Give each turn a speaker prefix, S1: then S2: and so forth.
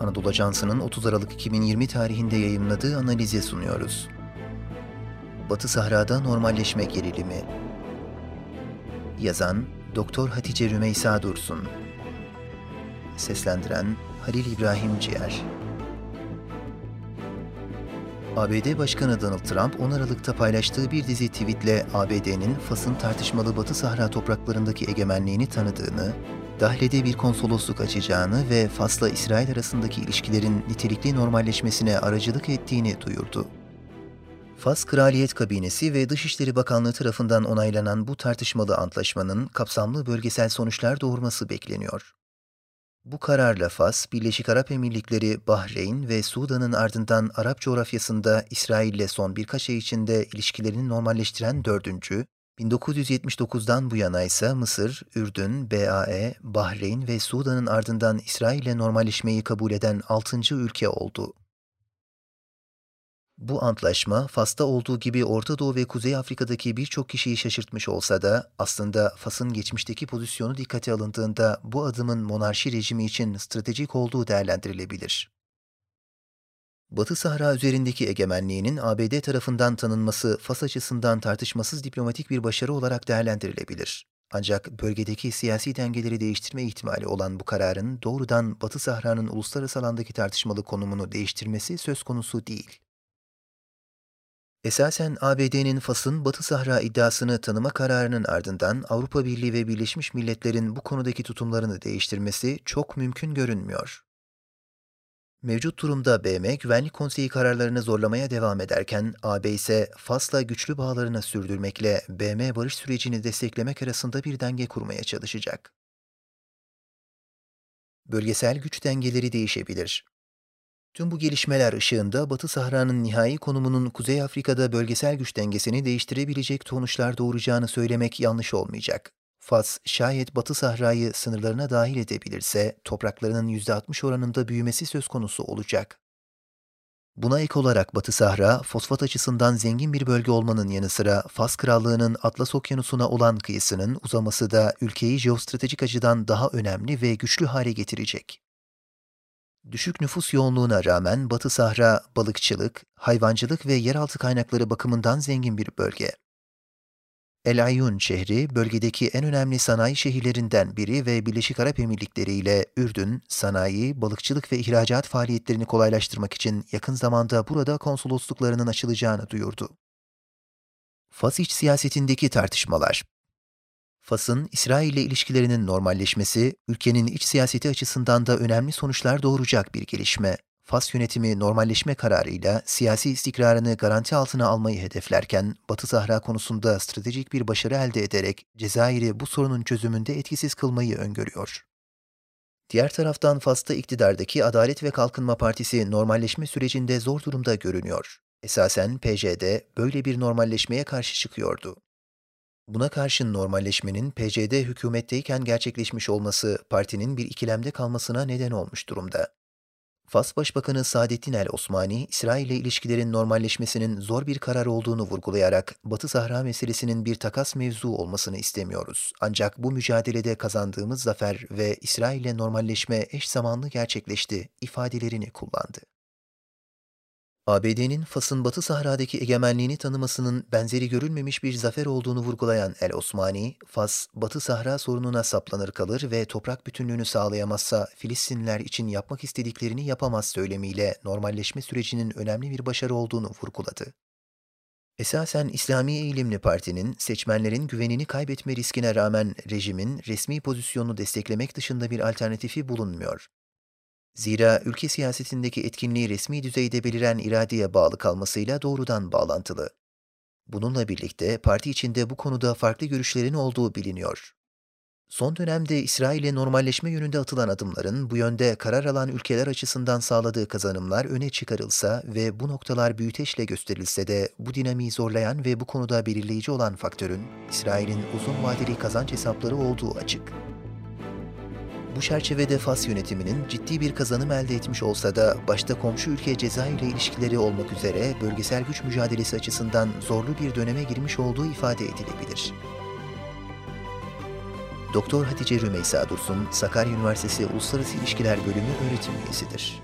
S1: Anadolu Ajansı'nın 30 Aralık 2020 tarihinde yayımladığı analize sunuyoruz. Batı Sahra'da normalleşme gerilimi. Yazan Doktor Hatice Rümeysa Dursun. Seslendiren Halil İbrahim Ciğer. ABD Başkanı Donald Trump 10 Aralık'ta paylaştığı bir dizi tweetle ABD'nin Fas'ın tartışmalı Batı Sahra topraklarındaki egemenliğini tanıdığını, Dahle'de bir konsolosluk açacağını ve Fas'la İsrail arasındaki ilişkilerin nitelikli normalleşmesine aracılık ettiğini duyurdu. Fas Kraliyet Kabinesi ve Dışişleri Bakanlığı tarafından onaylanan bu tartışmalı antlaşmanın kapsamlı bölgesel sonuçlar doğurması bekleniyor. Bu kararla Fas, Birleşik Arap Emirlikleri, Bahreyn ve Sudan'ın ardından Arap coğrafyasında İsrail ile son birkaç ay içinde ilişkilerini normalleştiren dördüncü, 1979'dan bu yana ise Mısır, Ürdün, BAE, Bahreyn ve Sudan'ın ardından İsrail ile normalleşmeyi kabul eden altıncı ülke oldu. Bu antlaşma, Fas'ta olduğu gibi Orta Doğu ve Kuzey Afrika'daki birçok kişiyi şaşırtmış olsa da aslında Fas'ın geçmişteki pozisyonu dikkate alındığında bu adımın monarşi rejimi için stratejik olduğu değerlendirilebilir. Batı Sahra üzerindeki egemenliğinin ABD tarafından tanınması Fas açısından tartışmasız diplomatik bir başarı olarak değerlendirilebilir. Ancak bölgedeki siyasi dengeleri değiştirme ihtimali olan bu kararın doğrudan Batı Sahra'nın uluslararası alandaki tartışmalı konumunu değiştirmesi söz konusu değil. Esasen ABD'nin Fas'ın Batı Sahra iddiasını tanıma kararının ardından Avrupa Birliği ve Birleşmiş Milletler'in bu konudaki tutumlarını değiştirmesi çok mümkün görünmüyor. Mevcut durumda BM Güvenlik Konseyi kararlarını zorlamaya devam ederken AB ise Fas'la güçlü bağlarını sürdürmekle BM barış sürecini desteklemek arasında bir denge kurmaya çalışacak. Bölgesel güç dengeleri değişebilir. Tüm bu gelişmeler ışığında Batı Sahra'nın nihai konumunun Kuzey Afrika'da bölgesel güç dengesini değiştirebilecek sonuçlar doğuracağını söylemek yanlış olmayacak. Fas, şayet Batı Sahra'yı sınırlarına dahil edebilirse topraklarının %60 oranında büyümesi söz konusu olacak. Buna ek olarak Batı Sahra, fosfat açısından zengin bir bölge olmanın yanı sıra Fas Krallığı'nın Atlas Okyanusu'na olan kıyısının uzaması da ülkeyi jeostratejik açıdan daha önemli ve güçlü hale getirecek. Düşük nüfus yoğunluğuna rağmen Batı Sahra, balıkçılık, hayvancılık ve yeraltı kaynakları bakımından zengin bir bölge. El Ayun şehri, bölgedeki en önemli sanayi şehirlerinden biri ve Birleşik Arap Emirlikleri ile Ürdün, sanayi, balıkçılık ve ihracat faaliyetlerini kolaylaştırmak için yakın zamanda burada konsolosluklarının açılacağını duyurdu. Fas iç siyasetindeki tartışmalar Fas'ın İsrail ile ilişkilerinin normalleşmesi, ülkenin iç siyaseti açısından da önemli sonuçlar doğuracak bir gelişme. Fas yönetimi normalleşme kararıyla siyasi istikrarını garanti altına almayı hedeflerken, Batı Sahra konusunda stratejik bir başarı elde ederek Cezayir'i bu sorunun çözümünde etkisiz kılmayı öngörüyor. Diğer taraftan Fas'ta iktidardaki Adalet ve Kalkınma Partisi normalleşme sürecinde zor durumda görünüyor. Esasen PJD böyle bir normalleşmeye karşı çıkıyordu. Buna karşın normalleşmenin PCD hükümetteyken gerçekleşmiş olması partinin bir ikilemde kalmasına neden olmuş durumda. Fas Başbakanı Saadettin El Osmani, İsrail ile ilişkilerin normalleşmesinin zor bir karar olduğunu vurgulayarak Batı Sahra meselesinin bir takas mevzu olmasını istemiyoruz. Ancak bu mücadelede kazandığımız zafer ve İsrail ile normalleşme eş zamanlı gerçekleşti ifadelerini kullandı. ABD'nin Fas'ın Batı Sahra'daki egemenliğini tanımasının benzeri görülmemiş bir zafer olduğunu vurgulayan El Osmani, Fas, Batı Sahra sorununa saplanır kalır ve toprak bütünlüğünü sağlayamazsa Filistinliler için yapmak istediklerini yapamaz söylemiyle normalleşme sürecinin önemli bir başarı olduğunu vurguladı. Esasen İslami eğilimli partinin seçmenlerin güvenini kaybetme riskine rağmen rejimin resmi pozisyonunu desteklemek dışında bir alternatifi bulunmuyor. Zira ülke siyasetindeki etkinliği resmi düzeyde beliren iradeye bağlı kalmasıyla doğrudan bağlantılı. Bununla birlikte parti içinde bu konuda farklı görüşlerin olduğu biliniyor. Son dönemde İsrail'e normalleşme yönünde atılan adımların bu yönde karar alan ülkeler açısından sağladığı kazanımlar öne çıkarılsa ve bu noktalar büyüteçle gösterilse de bu dinamiği zorlayan ve bu konuda belirleyici olan faktörün İsrail'in uzun vadeli kazanç hesapları olduğu açık. Bu çerçevede Fas yönetiminin ciddi bir kazanım elde etmiş olsa da başta komşu ülke Cezayir ile ilişkileri olmak üzere bölgesel güç mücadelesi açısından zorlu bir döneme girmiş olduğu ifade edilebilir. Doktor Hatice Rümeysa Dursun, Sakarya Üniversitesi Uluslararası İlişkiler Bölümü öğretim üyesidir.